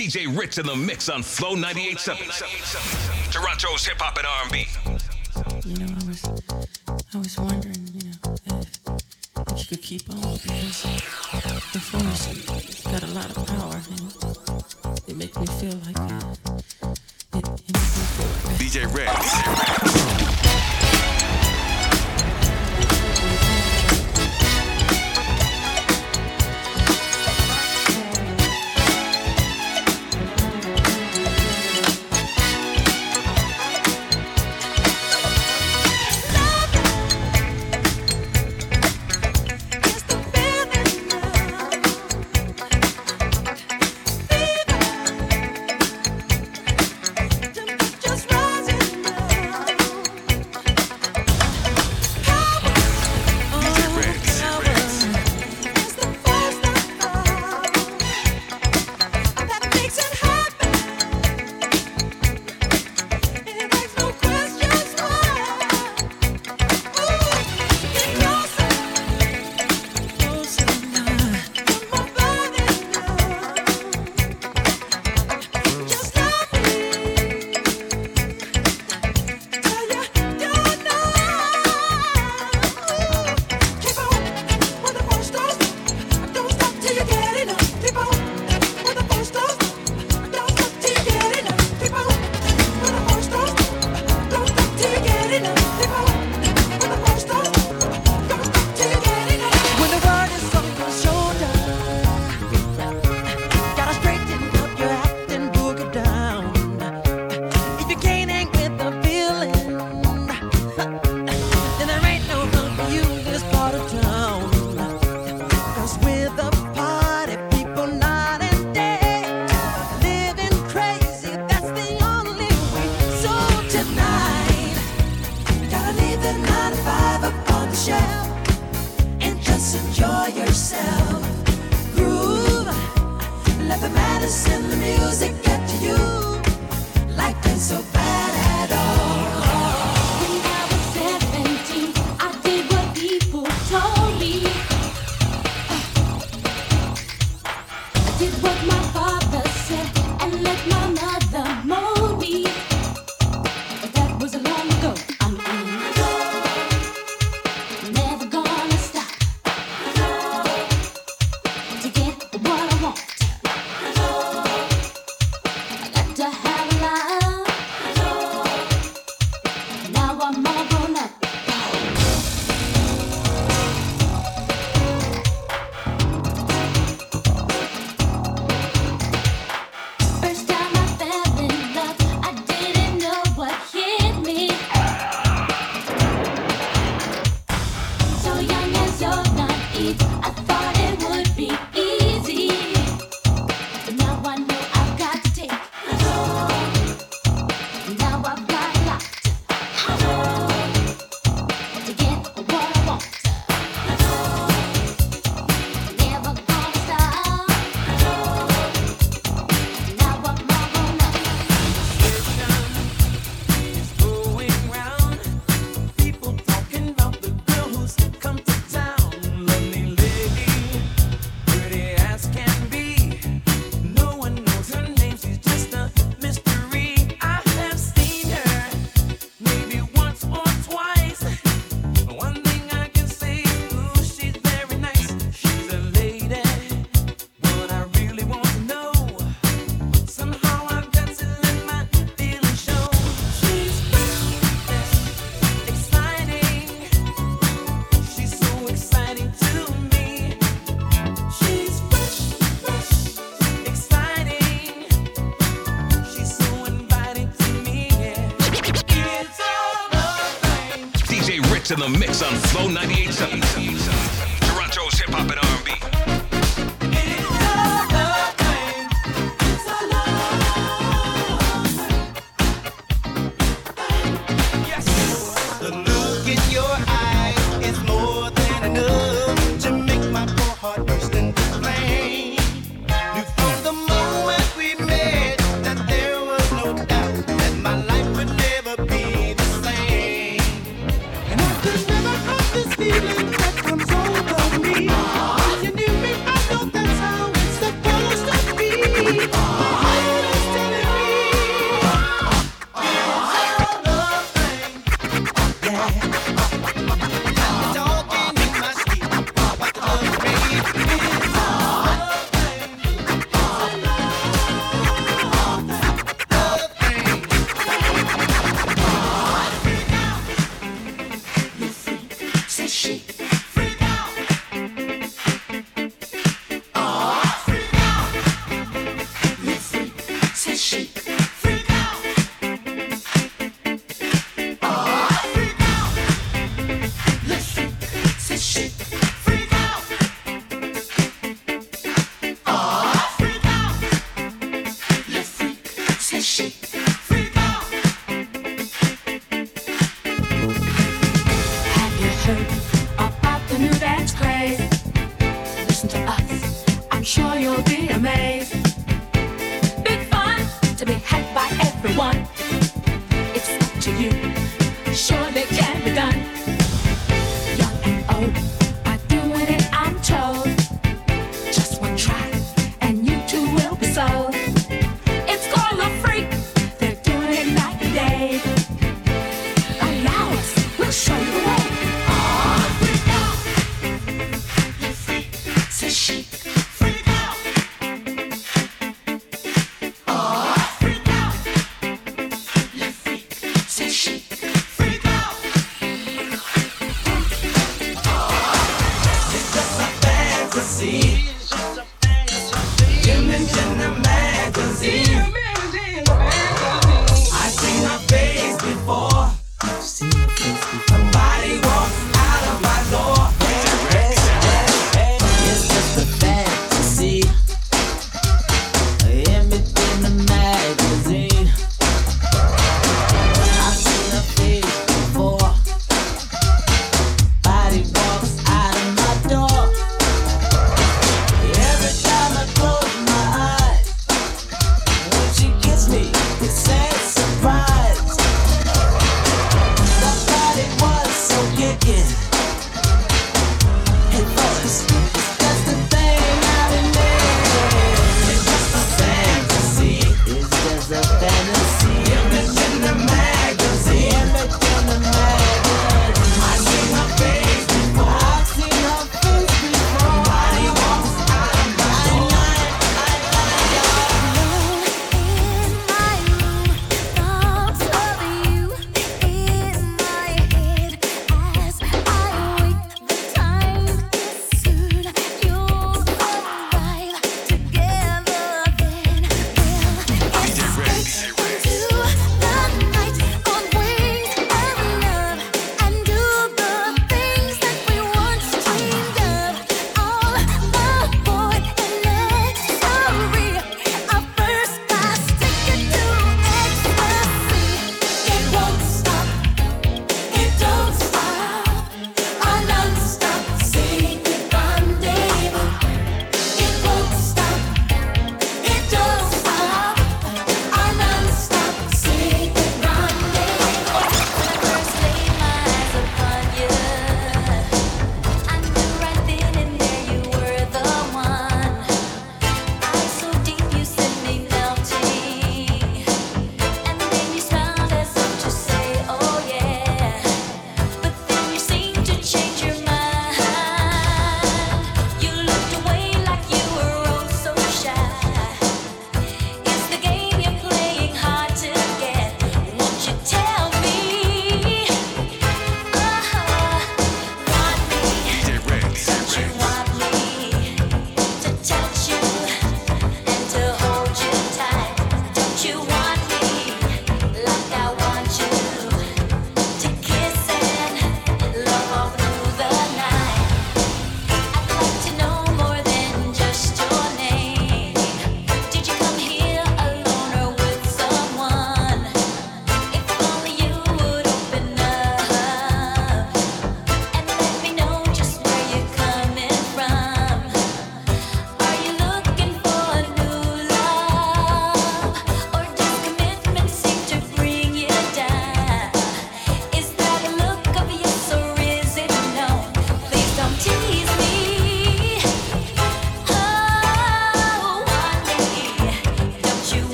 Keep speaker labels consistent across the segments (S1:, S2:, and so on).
S1: DJ Rich in the mix on Flow 98.7. Toronto's hip hop and R&B.
S2: You know, I was, I was wondering, you know, if, if you could keep on because the force got a lot of power and it makes me feel like it, it, it makes me feel like
S1: DJ Rich. In the mix on Flow 98.7. Toronto's hip hop and R&B.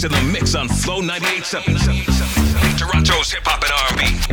S3: to the
S4: mix on Flow 98.7. Toronto's hip hop and R&B.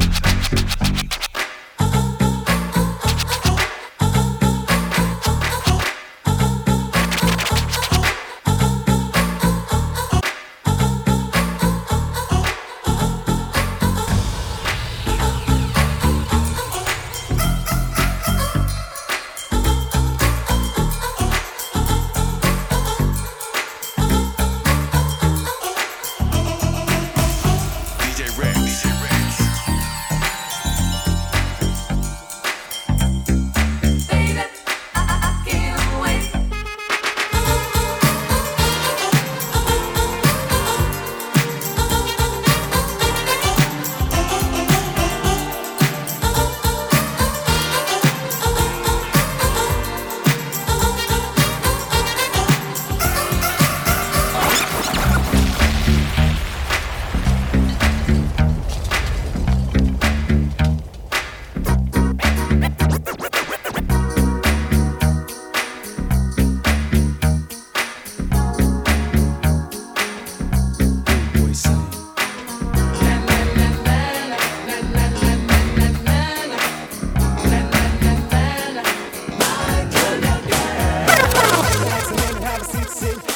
S4: dancing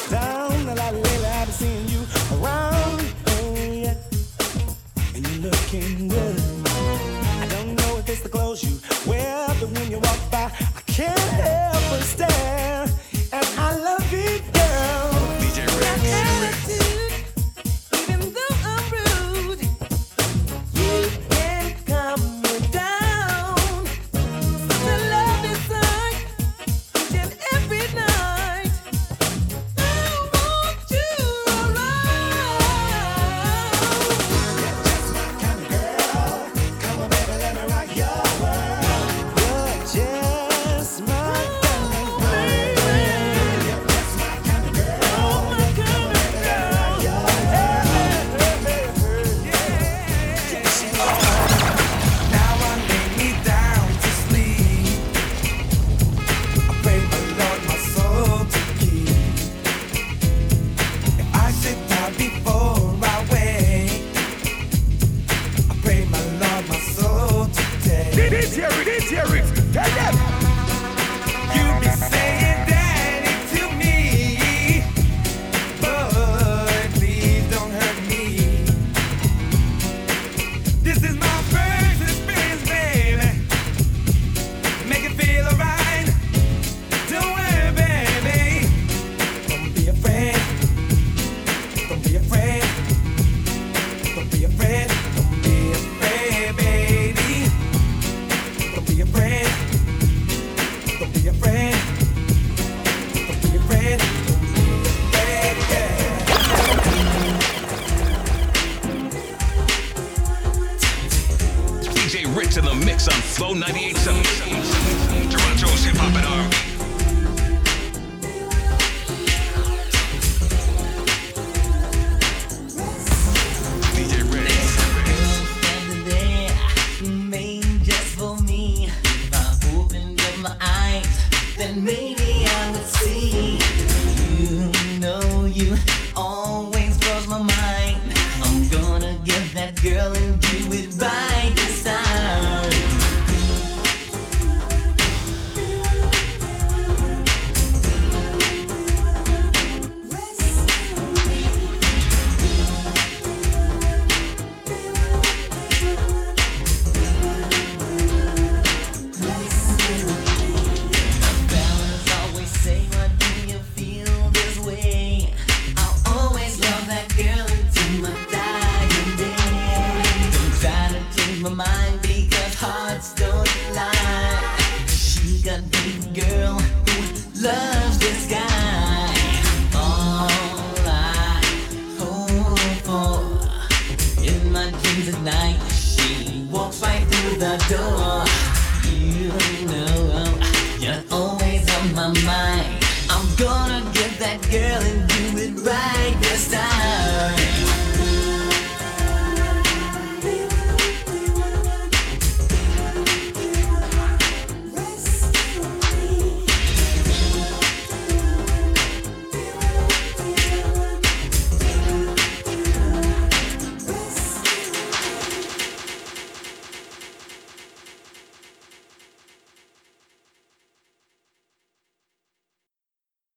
S4: DJ
S5: Rich in the mix on
S6: Flow 98.7. Toronto's hip hop and R&B.
S7: the door. You know.